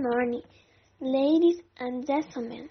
morning, ladies and gentlemen.